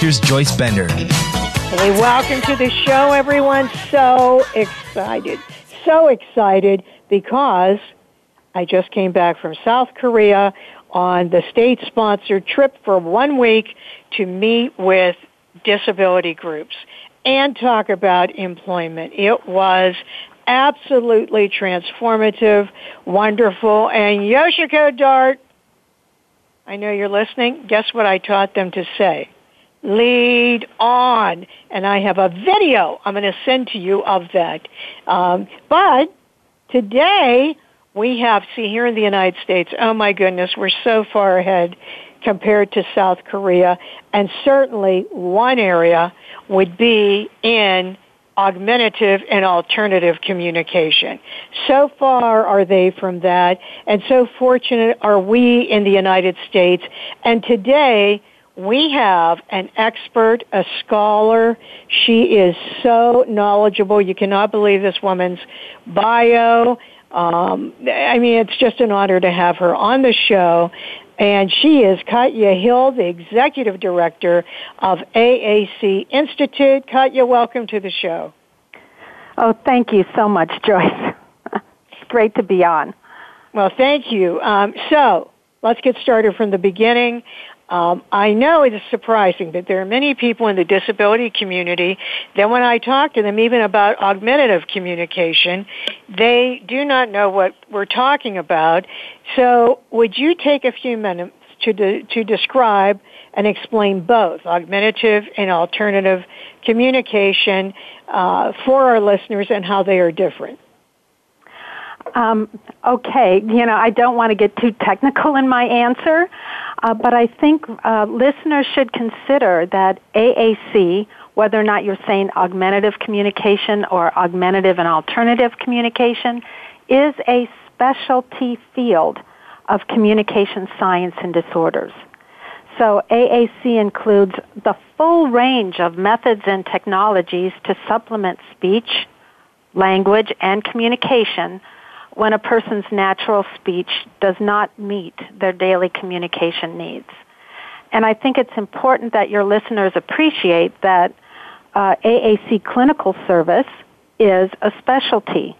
here's Joyce Bender. Hey, welcome to the show, everyone. So excited. So excited because I just came back from South Korea on the state sponsored trip for one week to meet with disability groups and talk about employment. It was absolutely transformative, wonderful, and Yoshiko Dart, I know you're listening. Guess what I taught them to say? Lead on. And I have a video I'm going to send to you of that. Um, but today, we have, see, here in the United States, oh my goodness, we're so far ahead compared to South Korea. And certainly one area would be in augmentative and alternative communication. So far are they from that, and so fortunate are we in the United States. And today, we have an expert, a scholar. She is so knowledgeable. You cannot believe this woman's bio. Um, I mean, it's just an honor to have her on the show. And she is Katya Hill, the executive director of AAC Institute. Katya, welcome to the show. Oh, thank you so much, Joyce. it's great to be on. Well, thank you. Um, so, let's get started from the beginning. Um, I know it is surprising that there are many people in the disability community that when I talk to them even about augmentative communication, they do not know what we're talking about. So would you take a few minutes to, de- to describe and explain both augmentative and alternative communication uh, for our listeners and how they are different? Um, okay, you know, I don't want to get too technical in my answer, uh, but I think uh, listeners should consider that AAC, whether or not you're saying augmentative communication or augmentative and alternative communication, is a specialty field of communication science and disorders. So AAC includes the full range of methods and technologies to supplement speech, language, and communication when a person's natural speech does not meet their daily communication needs. And I think it's important that your listeners appreciate that uh, AAC clinical service is a specialty.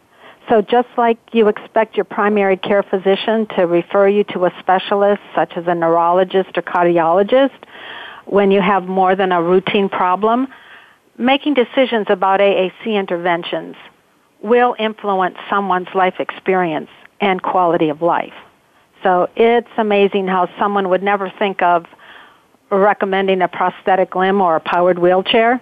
So just like you expect your primary care physician to refer you to a specialist such as a neurologist or cardiologist when you have more than a routine problem, making decisions about AAC interventions will influence someone's life experience and quality of life. So it's amazing how someone would never think of recommending a prosthetic limb or a powered wheelchair,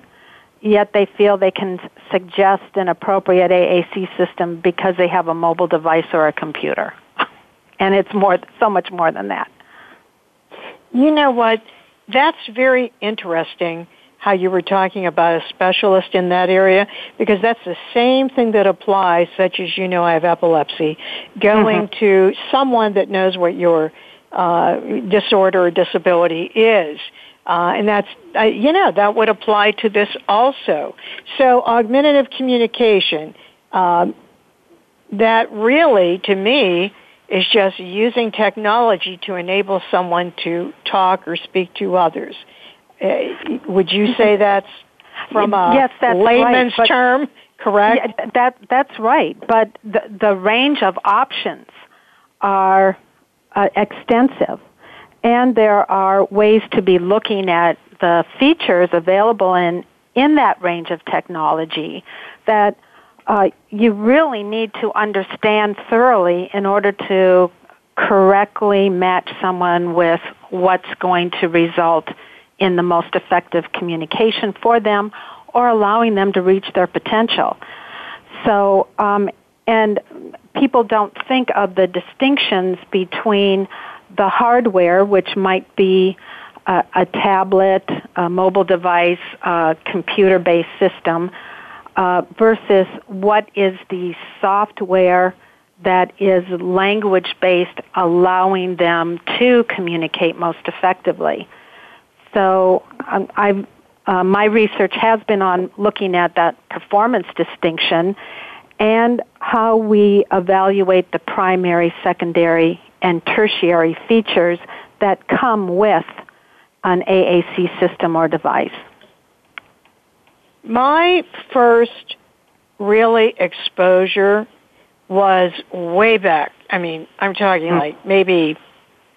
yet they feel they can suggest an appropriate AAC system because they have a mobile device or a computer. and it's more, so much more than that. You know what? That's very interesting how you were talking about a specialist in that area because that's the same thing that applies such as you know I have epilepsy. Going mm-hmm. to someone that knows what your uh, disorder or disability is uh, and that's uh, you know that would apply to this also. So augmentative communication um, that really to me is just using technology to enable someone to talk or speak to others would you say that's from a yes, that's layman's right, term, correct? Yeah, that that's right. But the the range of options are uh, extensive, and there are ways to be looking at the features available in in that range of technology that uh, you really need to understand thoroughly in order to correctly match someone with what's going to result in the most effective communication for them or allowing them to reach their potential. So, um, and people don't think of the distinctions between the hardware, which might be a, a tablet, a mobile device, a computer based system, uh, versus what is the software that is language based, allowing them to communicate most effectively. So um, I've, uh, my research has been on looking at that performance distinction and how we evaluate the primary, secondary, and tertiary features that come with an AAC system or device. My first really exposure was way back. I mean, I'm talking mm. like maybe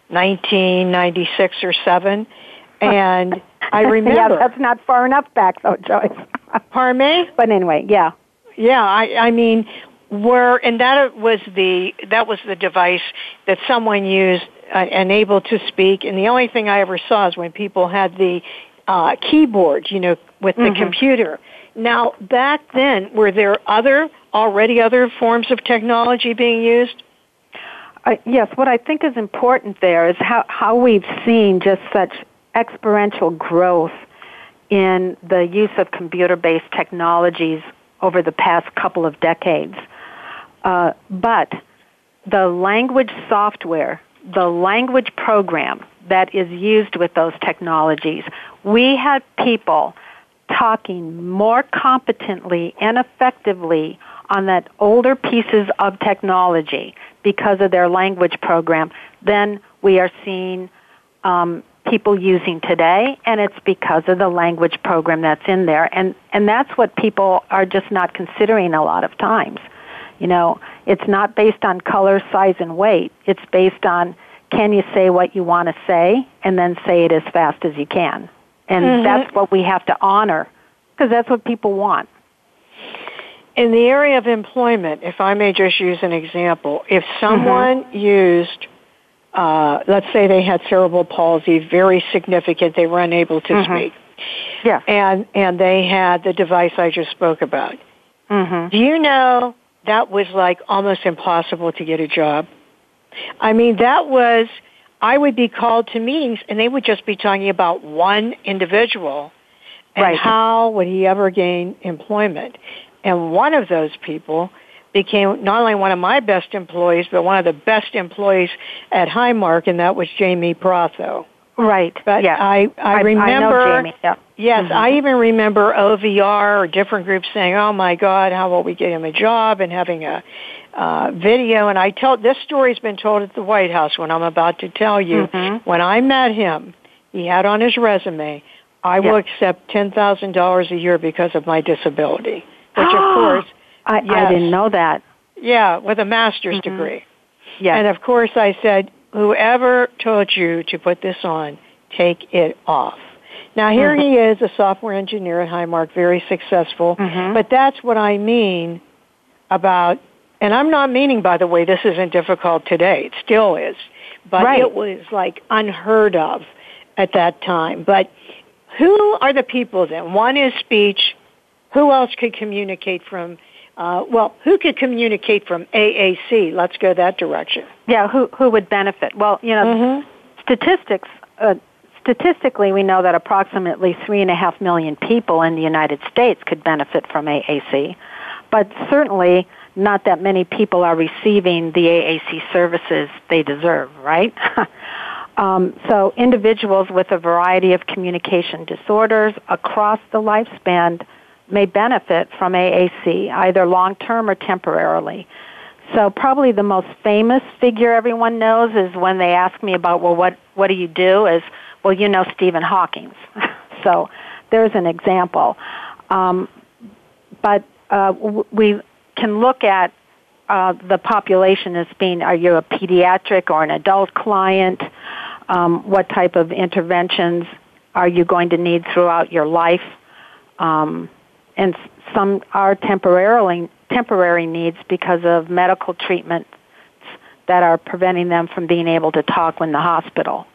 1996 or 7 and I remember Yeah, that's not far enough back though, Joyce. Pardon me? But anyway, yeah. Yeah, I I mean were and that was the that was the device that someone used uh, and able to speak and the only thing I ever saw is when people had the uh keyboard, you know, with the mm-hmm. computer. Now, back then were there other already other forms of technology being used? Uh, yes, what I think is important there is how, how we've seen just such exponential growth in the use of computer based technologies over the past couple of decades. Uh, but the language software, the language program that is used with those technologies, we had people talking more competently and effectively on that older pieces of technology because of their language program than we are seeing um, people using today, and it's because of the language program that's in there. And, and that's what people are just not considering a lot of times. You know, it's not based on color, size, and weight. It's based on can you say what you want to say and then say it as fast as you can. And mm-hmm. that's what we have to honor because that's what people want. In the area of employment, if I may just use an example, if someone mm-hmm. used uh, let's say they had cerebral palsy, very significant, they were unable to mm-hmm. speak. Yeah. And, and they had the device I just spoke about. Mm-hmm. Do you know that was like almost impossible to get a job? I mean, that was, I would be called to meetings and they would just be talking about one individual and right. how would he ever gain employment. And one of those people became not only one of my best employees, but one of the best employees at Highmark, and that was Jamie Protho. Right. But yeah. I, I remember. I Jamie. Yeah. Yes, mm-hmm. I even remember OVR or different groups saying, "Oh my God, how will we get him a job?" and having a uh, video. And I tell this story's been told at the White House. When I'm about to tell you, mm-hmm. when I met him, he had on his resume, "I will accept ten thousand dollars a year because of my disability," which of course I, yes. I didn't know that. Yeah, with a master's mm-hmm. degree. Yeah. And of course I said, whoever told you to put this on, take it off. Now here mm-hmm. he is, a software engineer at Highmark, very successful. Mm-hmm. But that's what I mean about, and I'm not meaning, by the way, this isn't difficult today. It still is. But right. it was like unheard of at that time. But who are the people then? One is speech. Who else could communicate from uh, well, who could communicate from AAC? Let's go that direction. Yeah, who who would benefit? Well, you know, mm-hmm. statistics. Uh, statistically, we know that approximately three and a half million people in the United States could benefit from AAC, but certainly not that many people are receiving the AAC services they deserve. Right. Um, so individuals with a variety of communication disorders across the lifespan may benefit from AAC, either long term or temporarily. So probably the most famous figure everyone knows is when they ask me about, well, what, what do you do? Is, well, you know Stephen Hawking. so there's an example. Um, but uh, we can look at uh, the population as being, are you a pediatric or an adult client? Um, what type of interventions are you going to need throughout your life? Um, and some are temporarily temporary needs because of medical treatments that are preventing them from being able to talk when the hospital.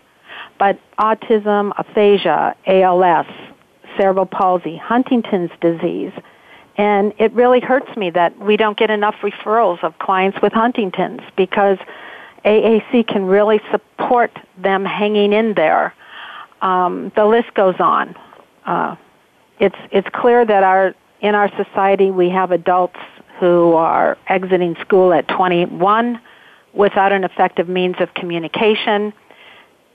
But autism, aphasia, ALS, cerebral palsy, Huntington's disease, and it really hurts me that we don't get enough referrals of clients with Huntington's because AAC can really support them hanging in there. Um, the list goes on. Uh, it's it's clear that our in our society we have adults who are exiting school at 21 without an effective means of communication,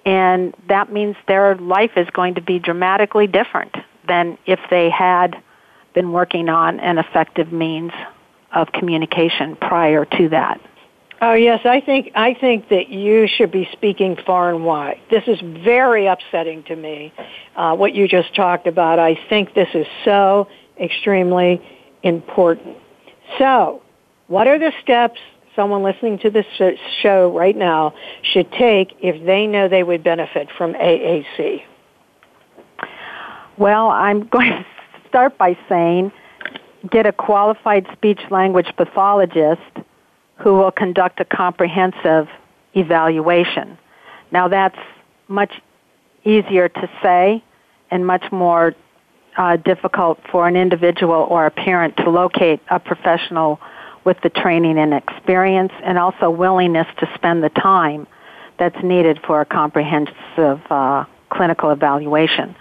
and that means their life is going to be dramatically different than if they had been working on an effective means of communication prior to that. Oh yes, I think I think that you should be speaking far and wide. This is very upsetting to me. Uh, what you just talked about. I think this is so extremely important. So, what are the steps someone listening to this show right now should take if they know they would benefit from AAC? Well, I'm going to start by saying get a qualified speech language pathologist who will conduct a comprehensive evaluation. Now that's much easier to say and much more uh, difficult for an individual or a parent to locate a professional with the training and experience and also willingness to spend the time that's needed for a comprehensive uh, clinical evaluation.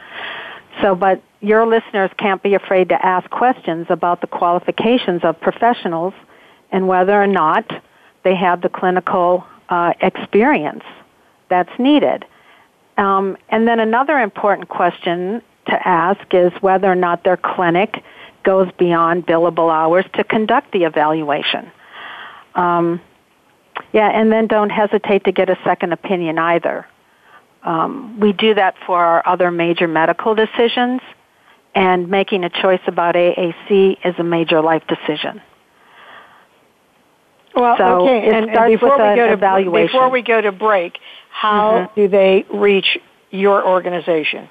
So, but your listeners can't be afraid to ask questions about the qualifications of professionals and whether or not they have the clinical uh, experience that's needed. Um, and then another important question to ask is whether or not their clinic goes beyond billable hours to conduct the evaluation. Um, yeah, and then don't hesitate to get a second opinion either. Um, we do that for our other major medical decisions, and making a choice about AAC is a major life decision. Well, so okay, and, and before we go to evaluation. before we go to break, how mm-hmm. do they reach your organization?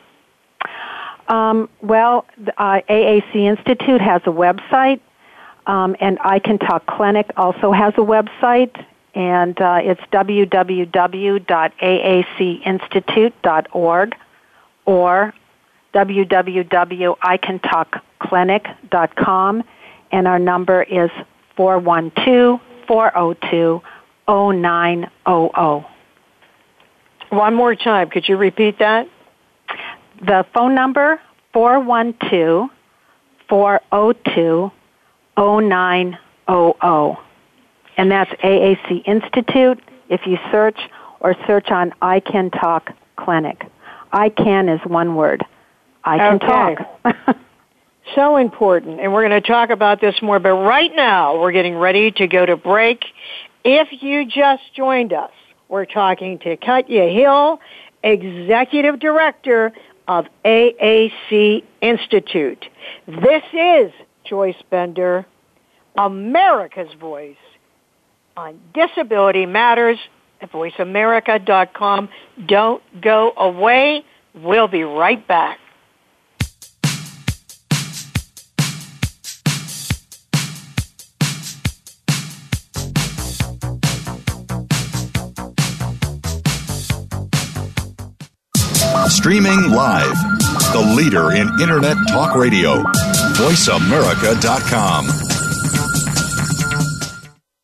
Um, well, the, uh, AAC Institute has a website, um, and I Can Talk Clinic also has a website, and uh, it's www.aacinstitute.org or www.icantalkclinic.com, and our number is 412 402 0900. One more time, could you repeat that? The phone number 412 402 0900. And that's AAC Institute if you search or search on I Can Talk Clinic. I can is one word. I can okay. talk. so important. And we're going to talk about this more, but right now we're getting ready to go to break. If you just joined us, we're talking to Katya Hill, Executive Director of AAC Institute. This is Joyce Bender, America's Voice on Disability Matters at voiceamerica.com. Don't go away. We'll be right back. Streaming live. The leader in Internet talk radio. VoiceAmerica.com.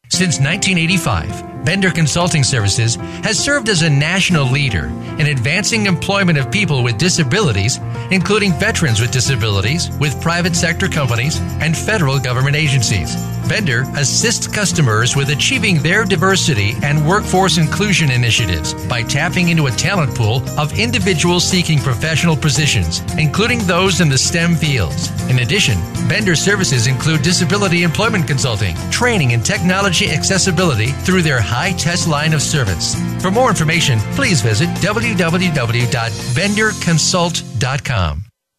Since 1985, Bender Consulting Services has served as a national leader in advancing employment of people with disabilities, including veterans with disabilities, with private sector companies and federal government agencies. Bender assists customers with achieving their diversity and workforce inclusion initiatives by tapping into a talent pool of individuals seeking professional positions, including those in the STEM fields. In addition, Bender services include disability employment consulting, training and technology accessibility through their high test line of service. For more information, please visit www.benderconsult.com.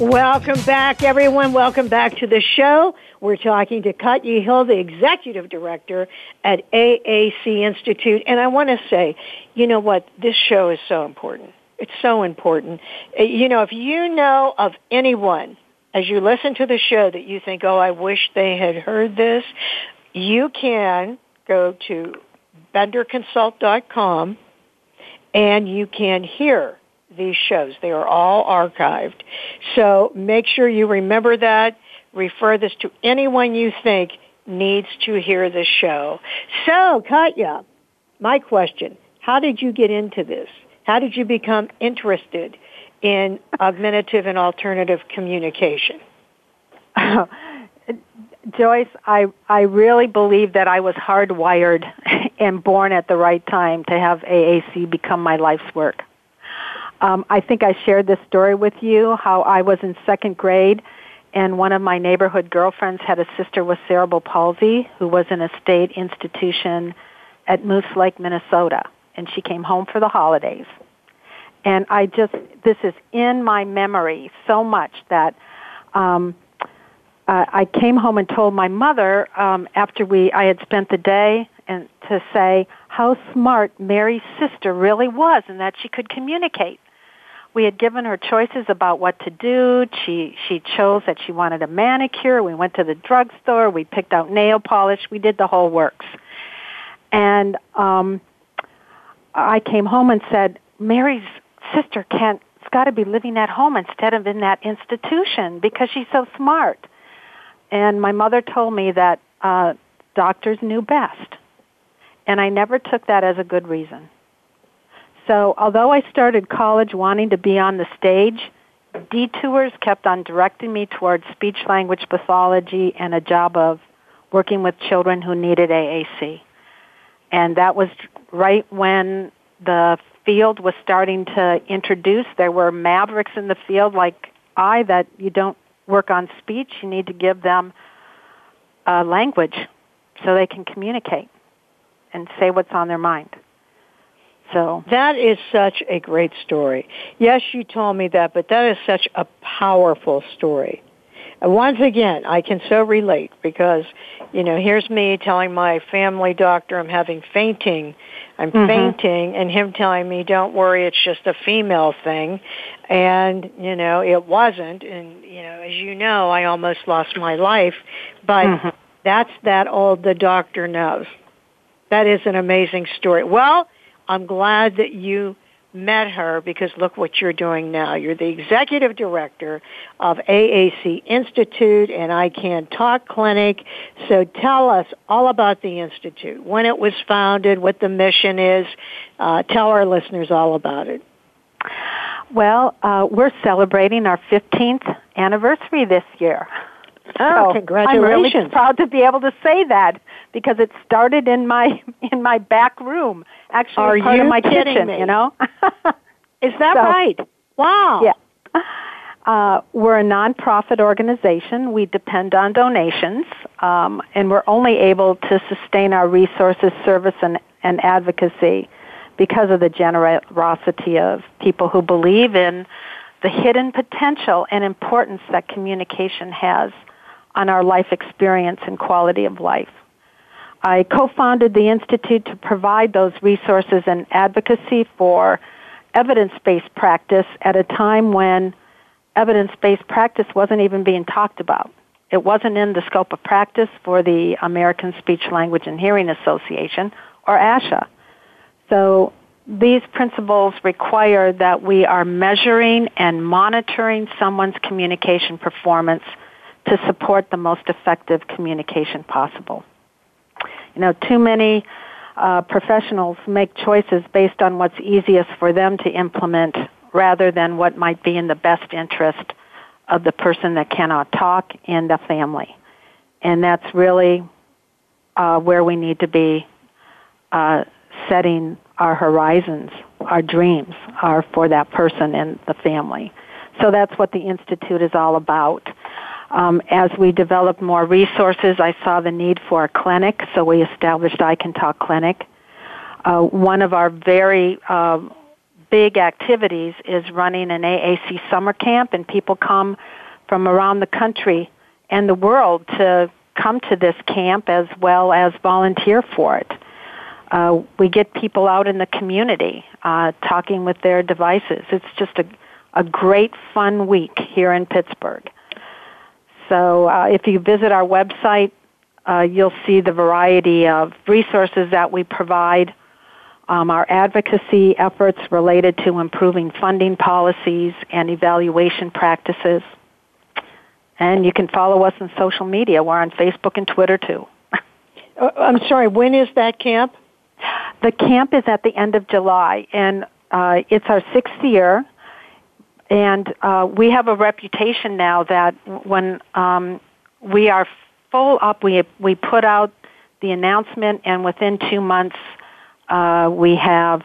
Welcome back, everyone. Welcome back to the show. We're talking to Katya Hill, the executive director at AAC Institute. And I want to say, you know what? This show is so important. It's so important. Uh, you know, if you know of anyone as you listen to the show that you think, oh, I wish they had heard this, you can go to benderconsult.com and you can hear these shows. They are all archived. So make sure you remember that refer this to anyone you think needs to hear the show. So, Katya, my question, how did you get into this? How did you become interested in augmentative and alternative communication? Joyce, I, I really believe that I was hardwired and born at the right time to have AAC become my life's work. Um, I think I shared this story with you, how I was in second grade and one of my neighborhood girlfriends had a sister with cerebral palsy who was in a state institution at Moose Lake, Minnesota, and she came home for the holidays. And I just, this is in my memory so much that um, uh, I came home and told my mother um, after we, I had spent the day, and to say how smart Mary's sister really was, and that she could communicate we had given her choices about what to do. She she chose that she wanted a manicure. We went to the drugstore. We picked out nail polish. We did the whole works. And um, I came home and said, Mary's sister can't. It's got to be living at home instead of in that institution because she's so smart. And my mother told me that uh, doctors knew best, and I never took that as a good reason. So although I started college wanting to be on the stage, detours kept on directing me towards speech language pathology and a job of working with children who needed AAC. And that was right when the field was starting to introduce. There were mavericks in the field like I that you don't work on speech, you need to give them a language so they can communicate and say what's on their mind. So that is such a great story. Yes, you told me that, but that is such a powerful story. And once again, I can so relate because, you know, here's me telling my family doctor I'm having fainting. I'm mm-hmm. fainting and him telling me, don't worry, it's just a female thing. And, you know, it wasn't. And, you know, as you know, I almost lost my life. But mm-hmm. that's that all the doctor knows. That is an amazing story. Well, I'm glad that you met her because look what you're doing now. You're the executive director of AAC Institute and I Can Talk Clinic. So tell us all about the Institute, when it was founded, what the mission is. Uh, tell our listeners all about it. Well, uh, we're celebrating our 15th anniversary this year. Oh, so congratulations! I'm really proud to be able to say that because it started in my in my back room, actually Are part you of my kitchen. Me? You know, is that so, right? Wow. Yeah. Uh, we're a nonprofit organization. We depend on donations, um, and we're only able to sustain our resources, service, and, and advocacy because of the generosity of people who believe in the hidden potential and importance that communication has on our life experience and quality of life. I co-founded the Institute to provide those resources and advocacy for evidence-based practice at a time when evidence-based practice wasn't even being talked about. it wasn't in the scope of practice for the American Speech Language and Hearing Association or ASHA. So these principles require that we are measuring and monitoring someone's communication performance to support the most effective communication possible. You know, too many uh, professionals make choices based on what's easiest for them to implement rather than what might be in the best interest of the person that cannot talk and the family. And that's really uh, where we need to be uh, setting our horizons, our dreams are for that person and the family. So that's what the Institute is all about. Um, as we developed more resources, I saw the need for a clinic, so we established I Can Talk Clinic. Uh, one of our very uh, big activities is running an AAC summer camp, and people come from around the country and the world to come to this camp as well as volunteer for it. Uh, we get people out in the community uh, talking with their devices. It's just a, a great fun week here in Pittsburgh. So uh, if you visit our website, uh, you'll see the variety of resources that we provide, um, our advocacy efforts related to improving funding policies and evaluation practices. And you can follow us on social media. We're on Facebook and Twitter too. Uh, I'm sorry, when is that camp? The camp is at the end of July, and uh, it's our sixth year. And uh, we have a reputation now that when um, we are full up, we we put out the announcement, and within two months, uh, we have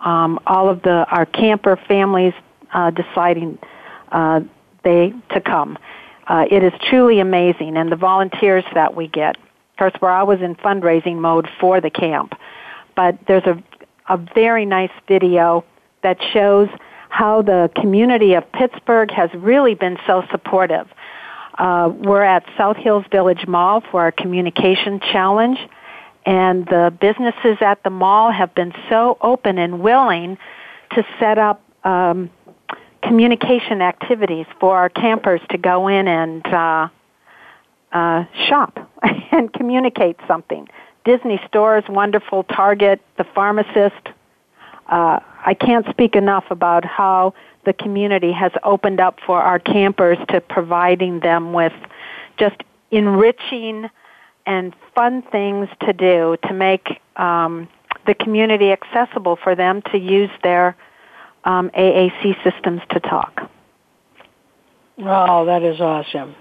um, all of the our camper families uh, deciding uh, they to come. Uh, it is truly amazing, and the volunteers that we get. Of course, we're always in fundraising mode for the camp, but there's a a very nice video that shows how the community of Pittsburgh has really been so supportive. Uh, we're at South Hills Village Mall for our communication challenge, and the businesses at the mall have been so open and willing to set up um, communication activities for our campers to go in and uh, uh, shop and communicate something. Disney stores, wonderful. Target, the pharmacist. Uh, I can't speak enough about how the community has opened up for our campers to providing them with just enriching and fun things to do to make um, the community accessible for them to use their um, AAC systems to talk. Oh, that is awesome.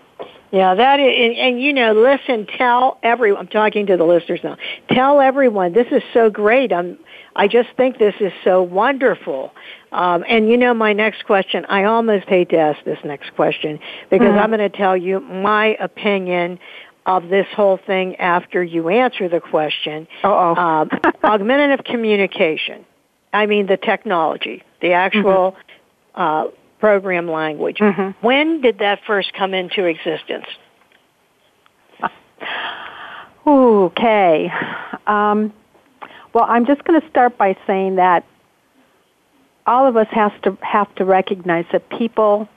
Yeah, that is, and, and you know, listen, tell everyone. I'm talking to the listeners now. Tell everyone this is so great. I'm. I just think this is so wonderful. Um, and you know, my next question. I almost hate to ask this next question because mm-hmm. I'm going to tell you my opinion of this whole thing after you answer the question. oh um, augmentative communication. I mean, the technology, the actual. Mm-hmm. Uh, program language. Mm-hmm. When did that first come into existence? Okay. Um, well, I'm just going to start by saying that all of us has to have to recognize that people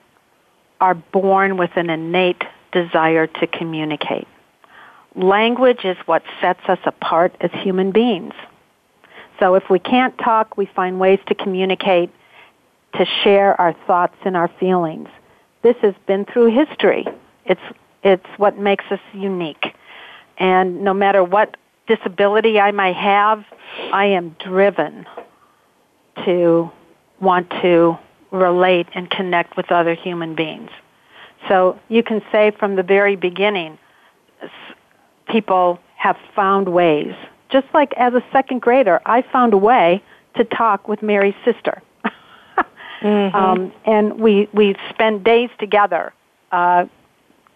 are born with an innate desire to communicate. Language is what sets us apart as human beings. So if we can't talk, we find ways to communicate to share our thoughts and our feelings. This has been through history. It's, it's what makes us unique. And no matter what disability I might have, I am driven to want to relate and connect with other human beings. So you can say from the very beginning, people have found ways. Just like as a second grader, I found a way to talk with Mary's sister. Mm-hmm. Um, and we, we spend days together uh,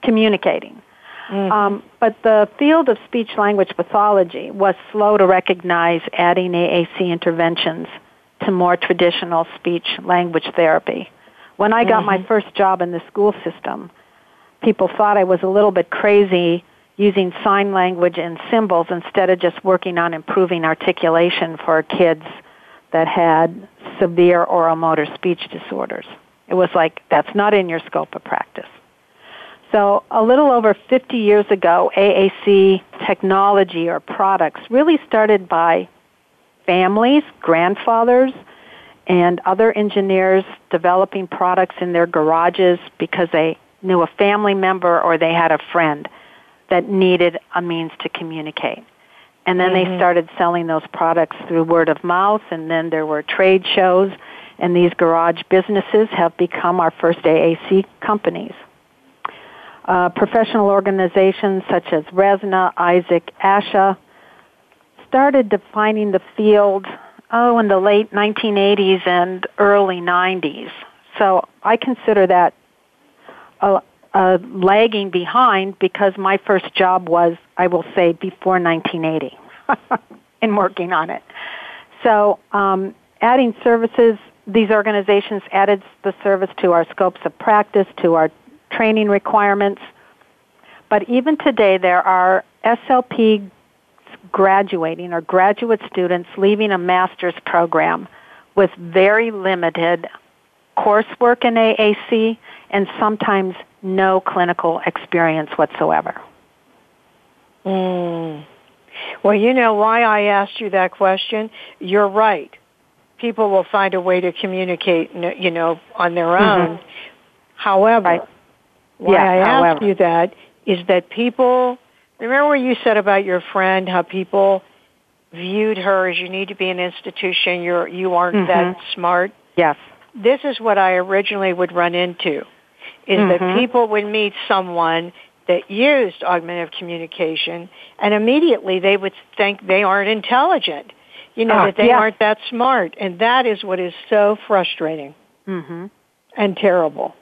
communicating. Mm-hmm. Um, but the field of speech language pathology was slow to recognize adding AAC interventions to more traditional speech language therapy. When I got mm-hmm. my first job in the school system, people thought I was a little bit crazy using sign language and symbols instead of just working on improving articulation for kids that had severe oral motor speech disorders. It was like, that's not in your scope of practice. So a little over 50 years ago, AAC technology or products really started by families, grandfathers, and other engineers developing products in their garages because they knew a family member or they had a friend that needed a means to communicate. And then mm-hmm. they started selling those products through word of mouth, and then there were trade shows, and these garage businesses have become our first AAC companies. Uh, professional organizations such as RESNA, ISAAC, ASHA started defining the field, oh, in the late 1980s and early 90s. So I consider that a, a lagging behind because my first job was, I will say, before 1980 in working on it. So um, adding services, these organizations added the service to our scopes of practice, to our training requirements. But even today, there are SLP graduating or graduate students leaving a master's program with very limited coursework in AAC and sometimes no clinical experience whatsoever. Mm. Well, you know why I asked you that question? You're right. People will find a way to communicate, you know, on their mm-hmm. own. Mm-hmm. However, right. why yeah, I however. asked you that is that people remember what you said about your friend, how people viewed her as you need to be an institution, you're you aren't mm-hmm. that smart. Yes. This is what I originally would run into is mm-hmm. that people would meet someone that used augmentative communication and immediately they would think they aren't intelligent. You know, uh, that they yeah. aren't that smart. And that is what is so frustrating mm-hmm. and terrible.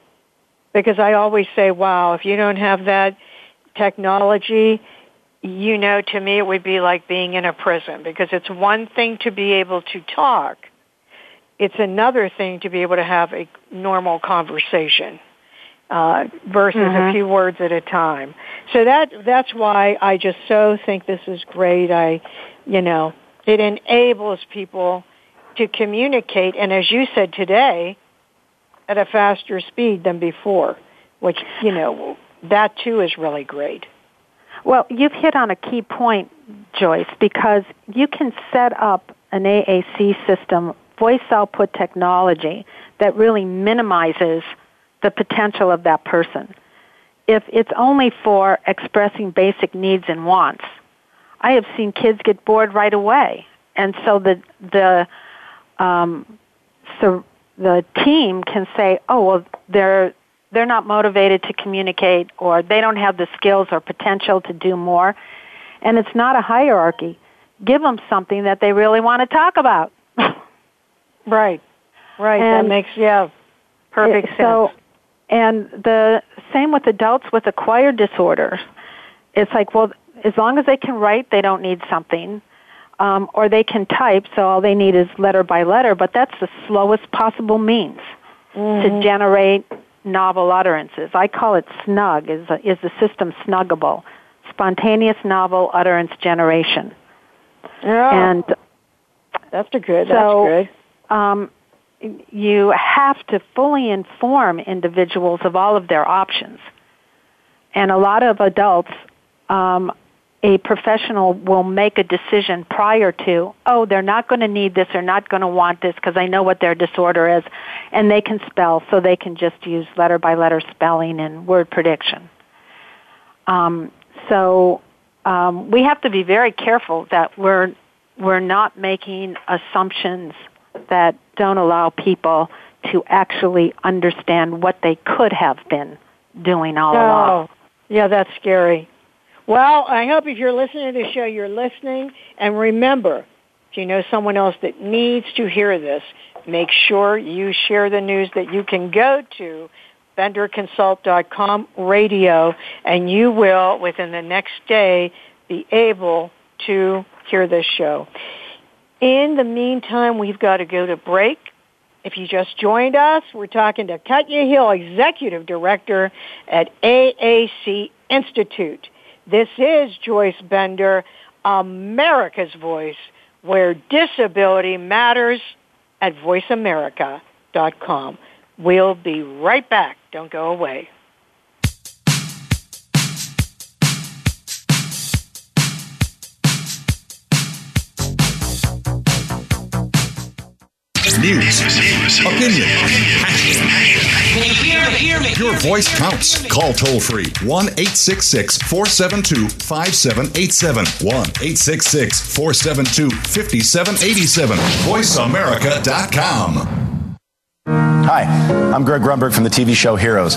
Because I always say, wow, if you don't have that technology, you know, to me it would be like being in a prison because it's one thing to be able to talk. It's another thing to be able to have a normal conversation uh, versus mm-hmm. a few words at a time. So that that's why I just so think this is great. I, you know, it enables people to communicate, and as you said today, at a faster speed than before, which you know that too is really great. Well, you've hit on a key point, Joyce, because you can set up an AAC system, voice output technology, that really minimizes the potential of that person. If it's only for expressing basic needs and wants, I have seen kids get bored right away, and so the the um, so the team can say, "Oh, well, they're they're not motivated to communicate, or they don't have the skills or potential to do more," and it's not a hierarchy. Give them something that they really want to talk about. right, right. And that makes yeah perfect it, sense. So and the same with adults with acquired disorders. It's like, well, as long as they can write, they don't need something. Um, or they can type, so all they need is letter by letter, but that's the slowest possible means mm-hmm. to generate novel utterances. I call it SNUG, is, a, is the system snuggable, spontaneous novel utterance generation. Yeah. And that's a good. So, that's good. Um, you have to fully inform individuals of all of their options. And a lot of adults, um, a professional will make a decision prior to, oh, they're not going to need this, they're not going to want this because I know what their disorder is, and they can spell, so they can just use letter by letter spelling and word prediction. Um, so um, we have to be very careful that we're we're not making assumptions that don't allow people to actually understand what they could have been doing all oh, along. Yeah, that's scary. Well, I hope if you're listening to the show, you're listening. And remember, if you know someone else that needs to hear this, make sure you share the news that you can go to benderconsult.com radio and you will, within the next day, be able to hear this show. In the meantime, we've got to go to break. If you just joined us, we're talking to Katya Hill, Executive Director at AAC Institute. This is Joyce Bender, America's Voice, where disability matters at voiceamerica.com. We'll be right back. Don't go away. News, opinion. Your voice counts. Call toll free 1 866 472 5787. 1 866 472 5787. VoiceAmerica.com. Hi, I'm Greg Grunberg from the TV show Heroes.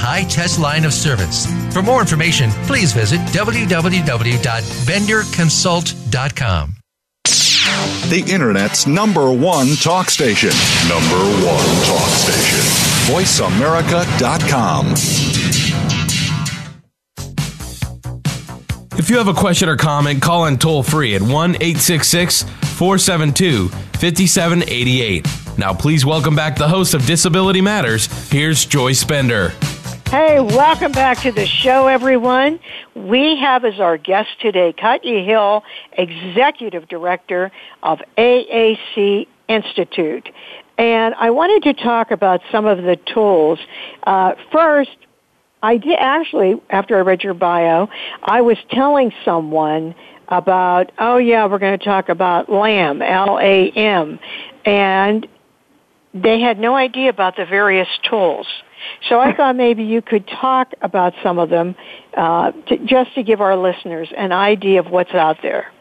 high test line of service. For more information, please visit www.benderconsult.com. The Internet's number one talk station. Number one talk station. VoiceAmerica.com. If you have a question or comment, call in toll free at 1 866 472 5788. Now, please welcome back the host of Disability Matters. Here's Joyce Bender. Hey, welcome back to the show, everyone. We have as our guest today Katya Hill, Executive Director of AAC Institute. And I wanted to talk about some of the tools. Uh, first, I did actually, after I read your bio, I was telling someone about, oh yeah, we're going to talk about LAM, L-A-M, and they had no idea about the various tools. So I thought maybe you could talk about some of them uh, to, just to give our listeners an idea of what's out there.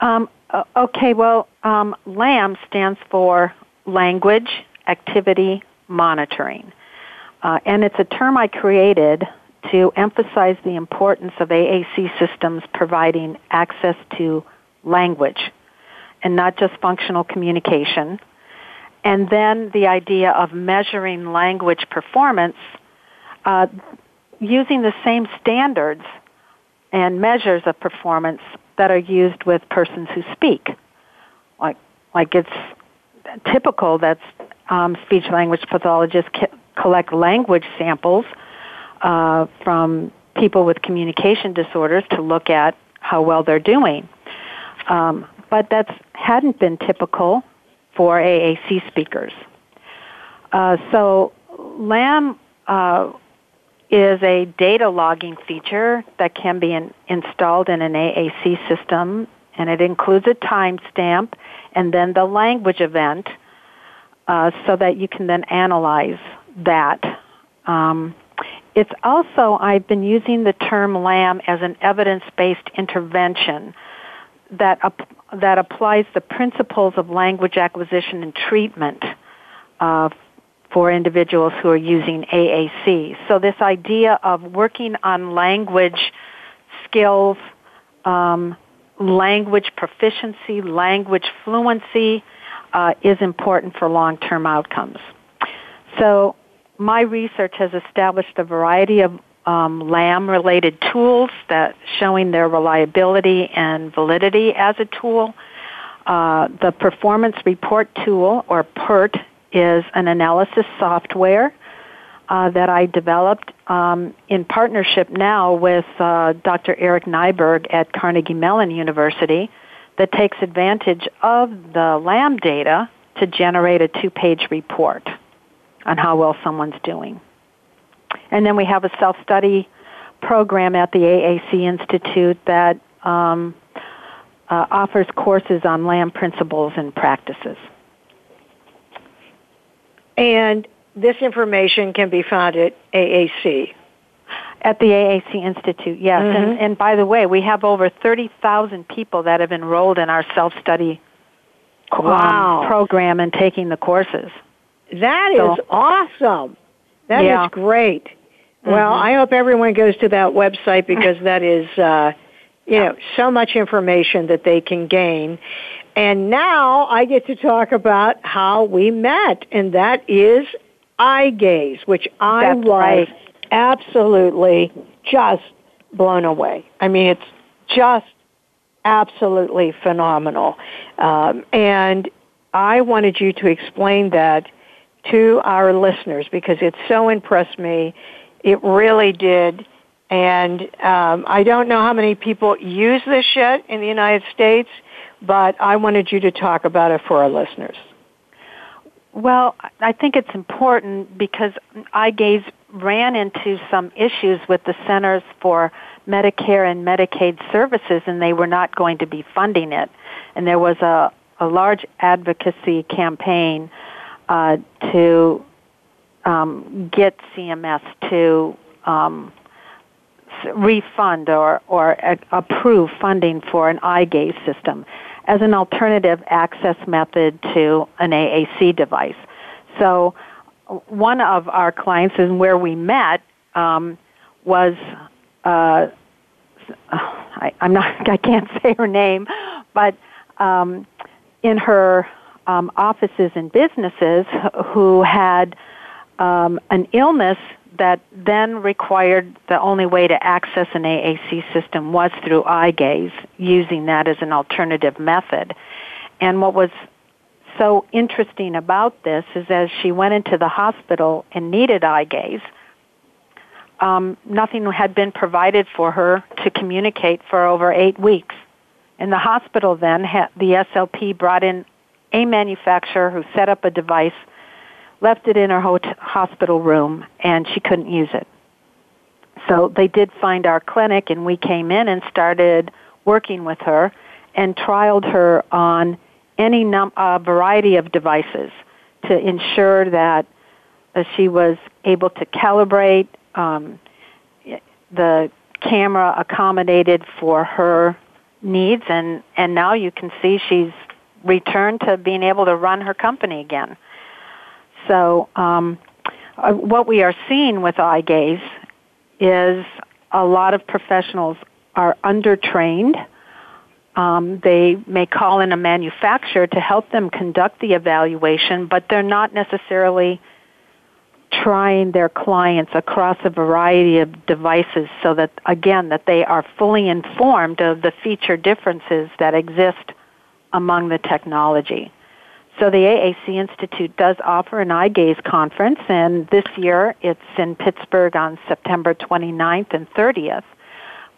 Um, okay, well, um, LAM stands for Language Activity Monitoring. Uh, and it's a term I created to emphasize the importance of AAC systems providing access to language and not just functional communication and then the idea of measuring language performance uh, using the same standards and measures of performance that are used with persons who speak. Like, like it's typical that um, speech language pathologists collect language samples uh, from people with communication disorders to look at how well they're doing. Um, but that hadn't been typical for AAC speakers. Uh, so LAM uh, is a data logging feature that can be in, installed in an AAC system, and it includes a timestamp and then the language event uh, so that you can then analyze that. Um, it's also, I've been using the term LAM as an evidence based intervention that that applies the principles of language acquisition and treatment uh, for individuals who are using AAC. So this idea of working on language skills, um, language proficiency, language fluency uh, is important for long-term outcomes. So my research has established a variety of um, LAM related tools that showing their reliability and validity as a tool. Uh, the Performance Report Tool, or PERT, is an analysis software uh, that I developed um, in partnership now with uh, Dr. Eric Nyberg at Carnegie Mellon University that takes advantage of the LAM data to generate a two-page report on how well someone's doing. And then we have a self-study program at the AAC Institute that um, uh, offers courses on LAM principles and practices. And this information can be found at AAC. At the AAC Institute, yes. Mm-hmm. And, and by the way, we have over 30,000 people that have enrolled in our self-study wow. um, program and taking the courses. That is So- awesome. That is Yeah. great. Well, Mhm. I hope everyone goes to that website because that is, uh, you know, so much information that they can gain. And now I get to talk about how we met, and that is eye gaze, which I That's was right. absolutely just blown away. I mean, it's just absolutely phenomenal. Um, and I wanted you to explain that to our listeners because it so impressed me. It really did. And um, I don't know how many people use this yet in the United States, but I wanted you to talk about it for our listeners. Well, I think it's important because eye gaze ran into some issues with the Centers for Medicare and Medicaid Services, and they were not going to be funding it. And there was a, a large advocacy campaign uh, to um, get CMS to um, refund or, or a- approve funding for an eye gaze system as an alternative access method to an AAC device. So one of our clients and where we met um, was uh, I, I'm not I can't say her name, but um, in her um, offices and businesses who had um, an illness that then required the only way to access an AAC system was through eye gaze, using that as an alternative method. And what was so interesting about this is as she went into the hospital and needed eye gaze, um, nothing had been provided for her to communicate for over eight weeks. And the hospital then, the SLP brought in a manufacturer who set up a device, left it in her hospital room, and she couldn't use it. So they did find our clinic, and we came in and started working with her and trialed her on any num- uh, variety of devices to ensure that uh, she was able to calibrate um, the camera accommodated for her needs and and now you can see she's returned to being able to run her company again. So um, uh, what we are seeing with eye gaze is a lot of professionals are undertrained. Um, they may call in a manufacturer to help them conduct the evaluation, but they're not necessarily trying their clients across a variety of devices so that, again, that they are fully informed of the feature differences that exist among the technology. So the AAC Institute does offer an eye gaze conference, and this year it's in Pittsburgh on September 29th and 30th,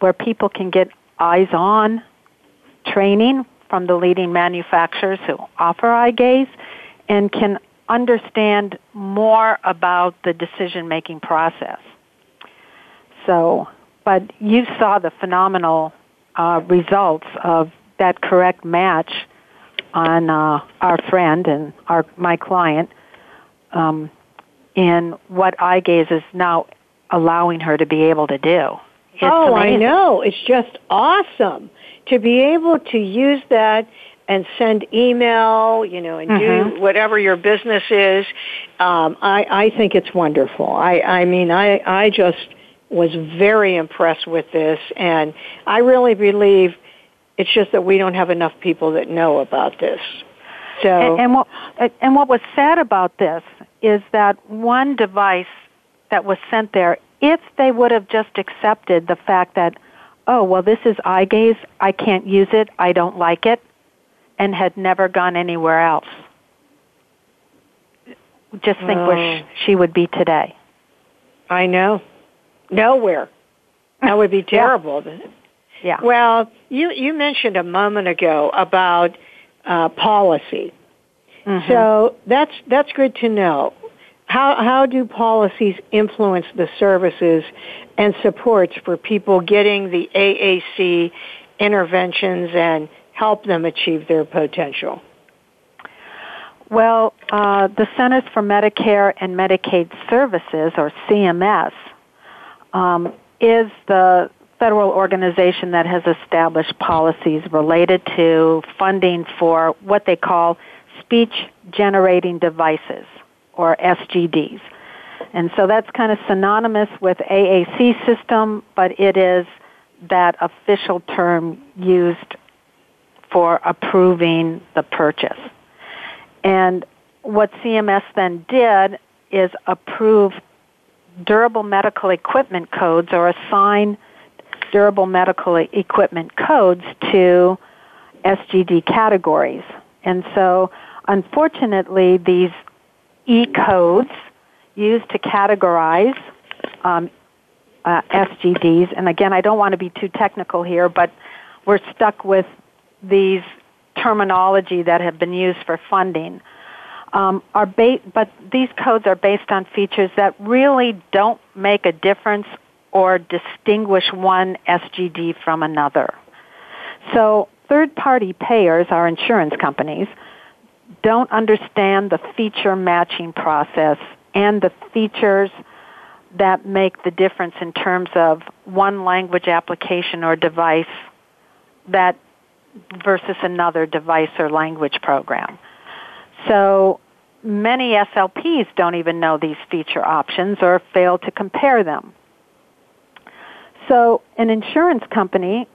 where people can get eyes on training from the leading manufacturers who offer eye gaze and can understand more about the decision making process. So, but you saw the phenomenal uh, results of that correct match on uh, our friend and our my client um, in what eye gaze is now allowing her to be able to do. It's oh, I know. It's just awesome to be able to use that and send email, you know, and Mhm. do whatever your business is. Um, I, I think it's wonderful. I, I mean, I, I just was very impressed with this, and I really believe it's just that we don't have enough people that know about this. So, And, and what and what was sad about this is that one device that was sent there, if they would have just accepted the fact that, oh well, this is eye gaze, I can't use it, I don't like it, and had never gone anywhere else, just think where Oh. sh- she would be today. I know. Nowhere. That would be terrible. Yeah. Well, you, you mentioned a moment ago about uh, policy. Mhm. So that's that's good to know. How how do policies influence the services and supports for people getting the AAC interventions and help them achieve their potential? Well, uh, the Centers for Medicare and Medicaid Services, or CMS, um, is the federal organization that has established policies related to funding for what they call speech generating devices or SGDs. And so that's kind of synonymous with AAC system, but it is that official term used for approving the purchase. And what CMS then did is approve durable medical equipment codes or assign durable medical equipment codes to SGD categories. And so, unfortunately, these E codes used to categorize um, uh, SGDs, and again, I don't want to be too technical here, but we're stuck with these terminology that have been used for funding. Um, are ba- but these codes are based on features that really don't make a difference or distinguish one SGD from another. So third party payers, our insurance companies, don't understand the feature matching process and the features that make the difference in terms of one language application or device that versus another device or language program. So many SLPs don't even know these feature options or fail to compare them. So an insurance company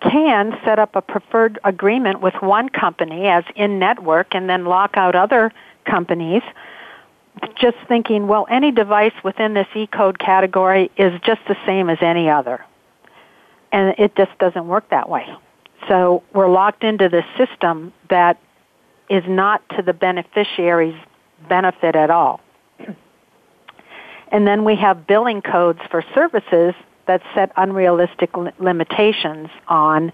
can set up a preferred agreement with one company as in network and then lock out other companies just thinking, well, any device within this E code category is just the same as any other. And it just doesn't work that way. So we're locked into this system that is not to the beneficiary's benefit at all. And then we have billing codes for services that set unrealistic limitations on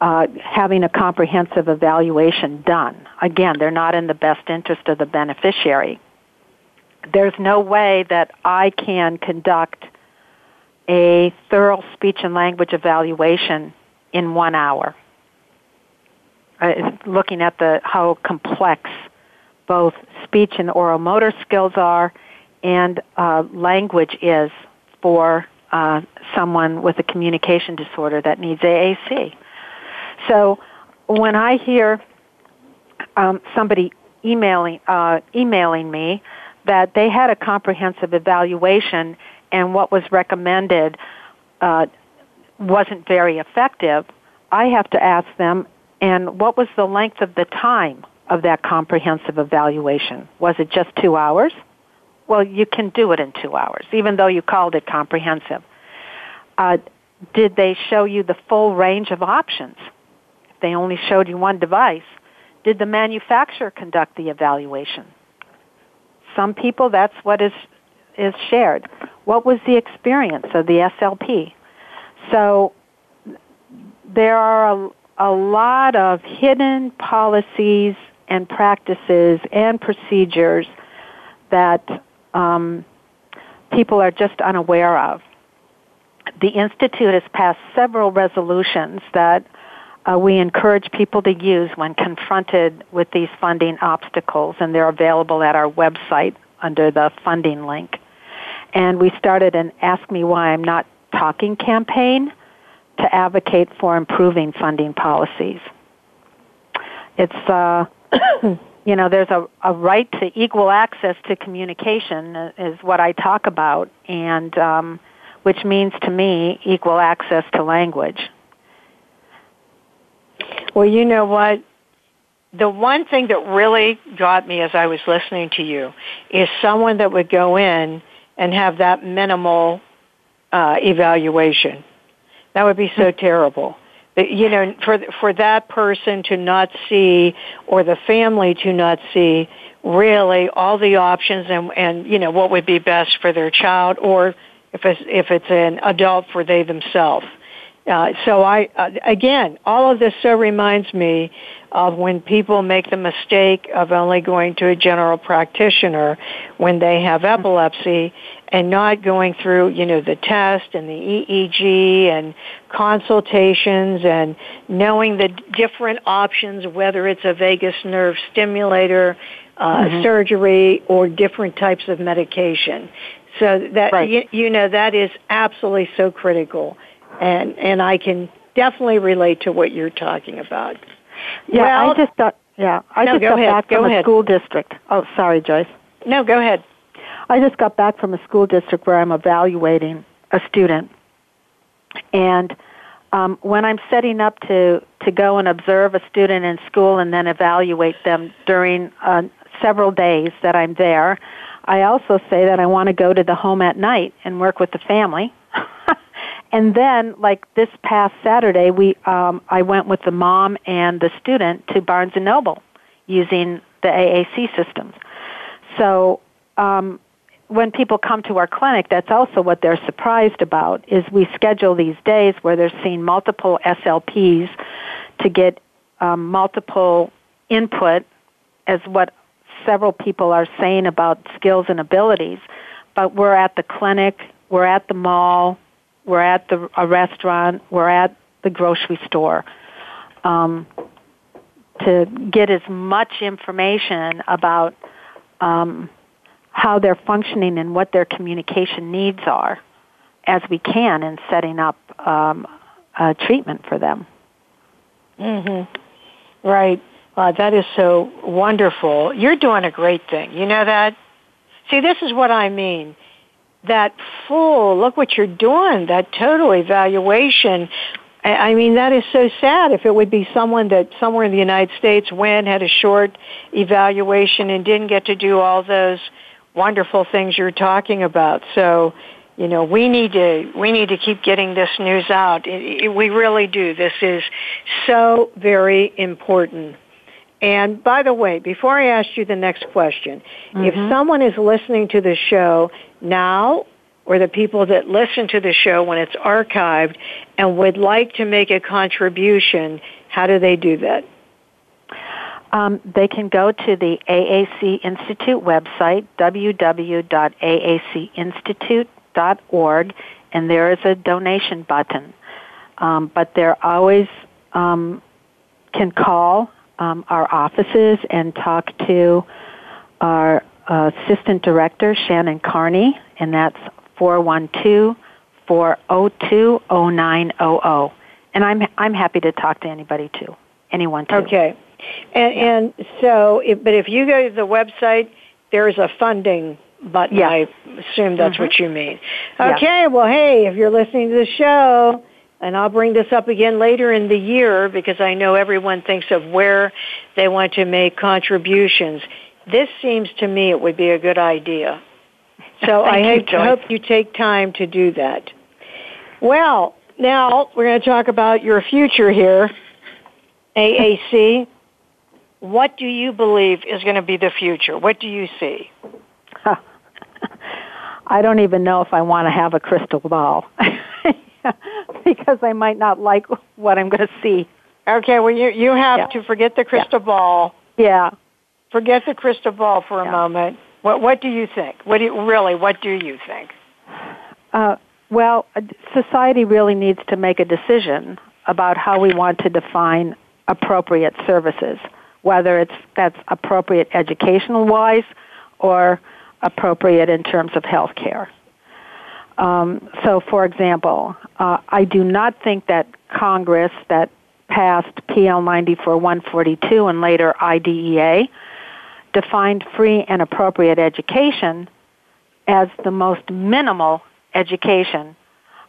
uh, having a comprehensive evaluation done. Again, they're not in the best interest of the beneficiary. There's no way that I can conduct a thorough speech and language evaluation in one hour. Uh, looking at the how complex both speech and oral motor skills are, and uh, language is for uh, someone with a communication disorder that needs AAC. So when I hear um, somebody emailing uh, emailing me that they had a comprehensive evaluation and what was recommended uh, wasn't very effective, I have to ask them, and what was the length of the time of that comprehensive evaluation? Was it just two hours? Well, you can do it in two hours, even though you called it comprehensive. Uh, did they show you the full range of options? If they only showed you one device, did the manufacturer conduct the evaluation? Some people, that's what is, is shared. What was the experience of the SLP? So there are a, a lot of hidden policies and practices and procedures that um, people are just unaware of. The Institute has passed several resolutions that uh, we encourage people to use when confronted with these funding obstacles, and they're available at our website under the funding link. And we started an Ask Me Why I'm Not Talking campaign to advocate for improving funding policies. It's uh, you know, there's a, a right to equal access to communication uh, is what I talk about, and um, which means to me equal access to language. Well, you know what? The one thing that really got me as I was listening to you is someone that would go in and have that minimal uh, evaluation. That would be so terrible you know, for for that person to not see or the family to not see really all the options and and you know what would be best for their child or if it's if it's an adult for they themselves. Uh, so I uh, again, all of this so reminds me of when people make the mistake of only going to a general practitioner when they have epilepsy and not going through, you know, the test and the EEG and consultations and knowing the different options, whether it's a vagus nerve stimulator, uh, mm-hmm. surgery, or different types of medication. So that right. you, you know that is absolutely so critical, and and I can definitely relate to what you're talking about. Yeah, well, I just thought. Yeah, I No, just got ahead. back Go from ahead. a school district. Oh, sorry, Joyce. No, go ahead. I just got back from a school district where I'm evaluating a student, and um, when I'm setting up to to go and observe a student in school and then evaluate them during uh, several days that I'm there, I also say that I want to go to the home at night and work with the family. And then, like this past Saturday, we um, I went with the mom and the student to Barnes and Noble using the AAC systems. So um, when people come to our clinic, that's also what they're surprised about. Is we schedule these days where they're seeing multiple SLPs to get um, multiple input, as what several people are saying about skills and abilities. But we're at the clinic, we're at the mall, we're at the a restaurant, we're at the grocery store. Um, to get as much information about um, how they're functioning and what their communication needs are as we can in setting up um, a treatment for them. Mm-hmm. Right. Uh, that is so wonderful. You're doing a great thing. You know that? See, this is what I mean. That full, look what you're doing, that total evaluation. I mean, that is so sad if it would be someone that somewhere in the United States went, had a short evaluation and didn't get to do all those wonderful things you're talking about. So, you know, we need to we need to keep getting this news out. It, it, we really do. This is so very important. And by the way, before I ask you the next question, if mm-hmm. someone is listening to the show now or the people that listen to the show when it's archived and would like to make a contribution, how do they do that? Um, they can go to the AAC Institute website, www.aacinstitute.org, and there is a donation button. Um, but they're always um, can call um, our offices and talk to our uh, assistant director, Shannon Carney, and that's 412 402 0900. And I'm, I'm happy to talk to anybody too, anyone too. Okay. And, and so, if, but if you go to the website, there's a funding button. Yeah. I assume that's what you mean. Yeah. Okay. Well, hey, if you're listening to the show, and I'll bring this up again later in the year because I know everyone thinks of where they want to make contributions. This seems to me it would be a good idea. So I you, hope, you take time to do that. Well, now we're going to talk about your future here. AAC, what do you believe is going to be the future? What do you see? I don't even know if I want to have a crystal ball because I might not like what I'm going to see. Okay, well, you, you have Yeah. to forget the crystal ball. Yeah. Forget the crystal ball for a Yeah. moment. What, what do you think? What do you, really, what do you think? Uh, well, uh, society really needs to make a decision about how we want to define appropriate services, whether it's that's appropriate educational wise or appropriate in terms of health care. Um, so, for example, uh, I do not think that Congress that passed PL 94 142 and later IDEA defined free and appropriate education as the most minimal education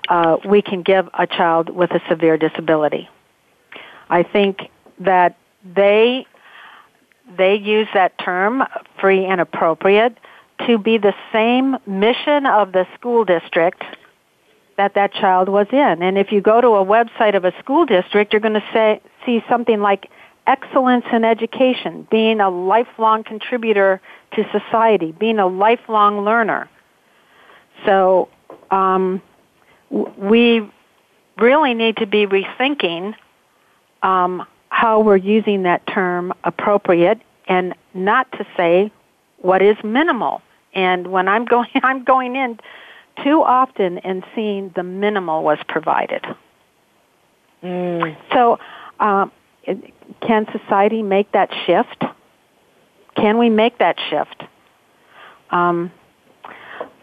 uh, we can give a child with a severe disability. I think that they they use that term free and appropriate to be the same mission of the school district that that child was in. And if you go to a website of a school district, you're going to say see something like excellence in education, being a lifelong contributor to society, being a lifelong learner. So um, we really need to be rethinking um, how we're using that term appropriate and not to say what is minimal. And when I'm going, I'm going in too often and seeing the minimal was provided. Mm. So, um, can society make that shift? Can we make that shift? Um,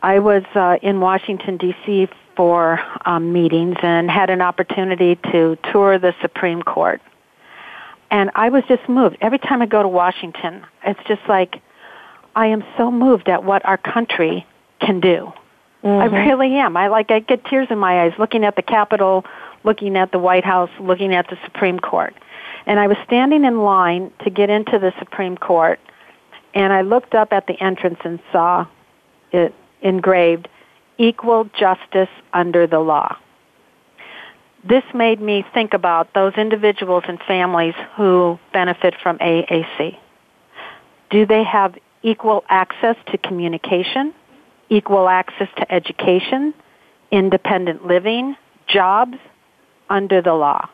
I was uh, in Washington, D.C. for um, meetings and had an opportunity to tour the Supreme Court. And I was just moved. Every time I go to Washington, it's just like I am so moved at what our country can do. Mm-hmm. I really am. I like I get tears in my eyes looking at the Capitol, looking at the White House, looking at the Supreme Court. And I was standing in line to get into the Supreme Court, and I looked up at the entrance and saw it engraved equal justice under the law. This made me think about those individuals and families who benefit from AAC. Do they have equal access to communication, equal access to education, independent living, jobs under the law?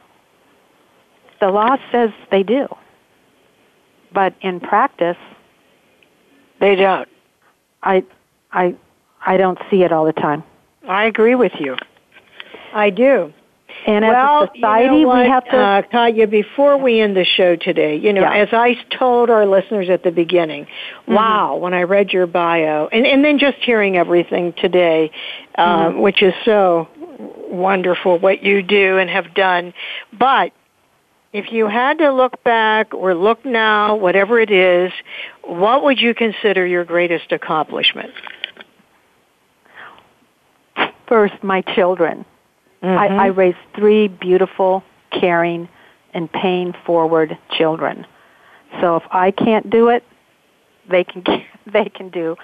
The law says they do. But in practice, they don't. I I I don't see it all the time. I agree with you. I do. And well, as a society, you know we have to. Uh, Katya, before we end the show today, you know, yeah. as I told our listeners at the beginning, mm-hmm. wow, when I read your bio, and, and then just hearing everything today, um, mm-hmm. which is so wonderful what you do and have done. But if you had to look back or look now, whatever it is, what would you consider your greatest accomplishment? First, my children. Mm-hmm. I, I raised three beautiful, caring, and paying forward children. So if I can't do it, they can they can do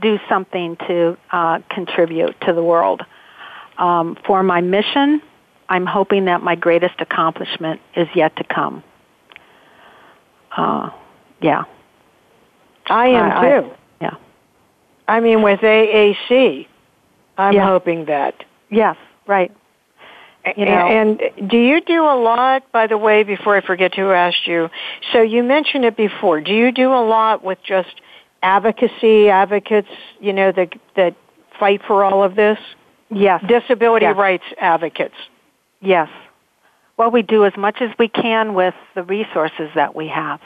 do something to uh, contribute to the world. Um, for my mission, I'm hoping that my greatest accomplishment is yet to come. Uh, yeah. I am I, too. I, yeah. I mean, with AAC, I'm yeah. hoping that. Yes, right. You know, and do you do a lot, by the way, before I forget who asked you? So you mentioned it before. Do you do a lot with just advocacy, advocates, you know, that, that fight for all of this? Yes. Disability yes. rights advocates. Yes. Well, we do as much as we can with the resources that we have,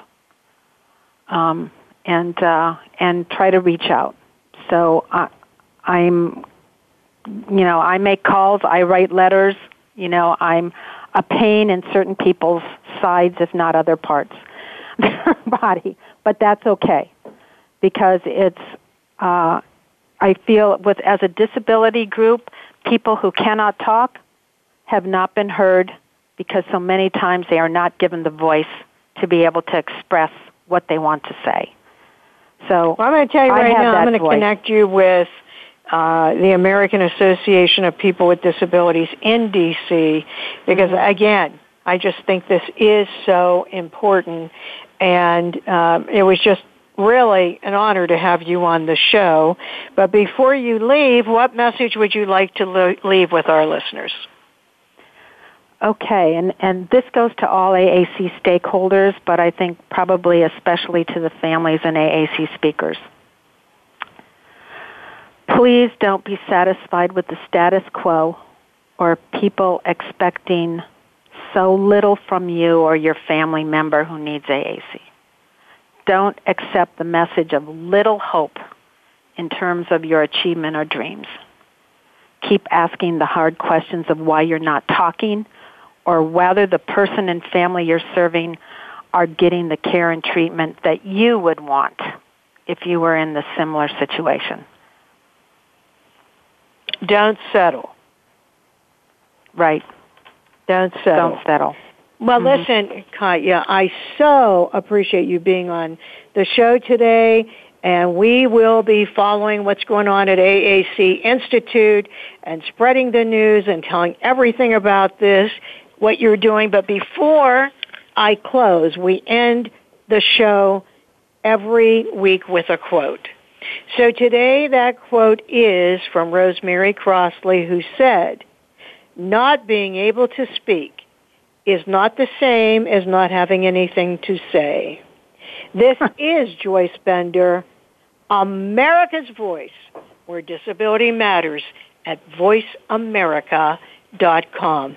um, and uh, and try to reach out. So I, I'm, you know, I make calls, I write letters, you know, I'm a pain in certain people's sides, if not other parts their body. But that's okay because it's, uh, I feel with, as a disability group, people who cannot talk have not been heard because so many times they are not given the voice to be able to express what they want to say. So well, I'm going to tell you right now, I'm going to connect you with uh, the American Association of People with Disabilities in DC because again, I just think this is so important and uh, it was just really an honor to have you on the show. But before you leave, what message would you like to lo- leave with our listeners? Okay, and, and this goes to all AAC stakeholders, but I think probably especially to the families and AAC speakers. Please don't be satisfied with the status quo or people expecting so little from you or your family member who needs AAC. Don't accept the message of little hope in terms of your achievement or dreams. Keep asking the hard questions of why you're not talking or whether the person and family you're serving are getting the care and treatment that you would want if you were in the similar situation. Don't settle. Right. Don't settle. Don't settle. Well, mm-hmm. listen, Katya, I so appreciate you being on the show today, and we will be following what's going on at AAC Institute and spreading the news and telling everything about this, what you're doing. But before I close, we end the show every week with a quote. So today that quote is from Rosemary Crossley who said, not being able to speak is not the same as not having anything to say. This is Joyce Bender, America's Voice, where disability matters at voiceamerica.com.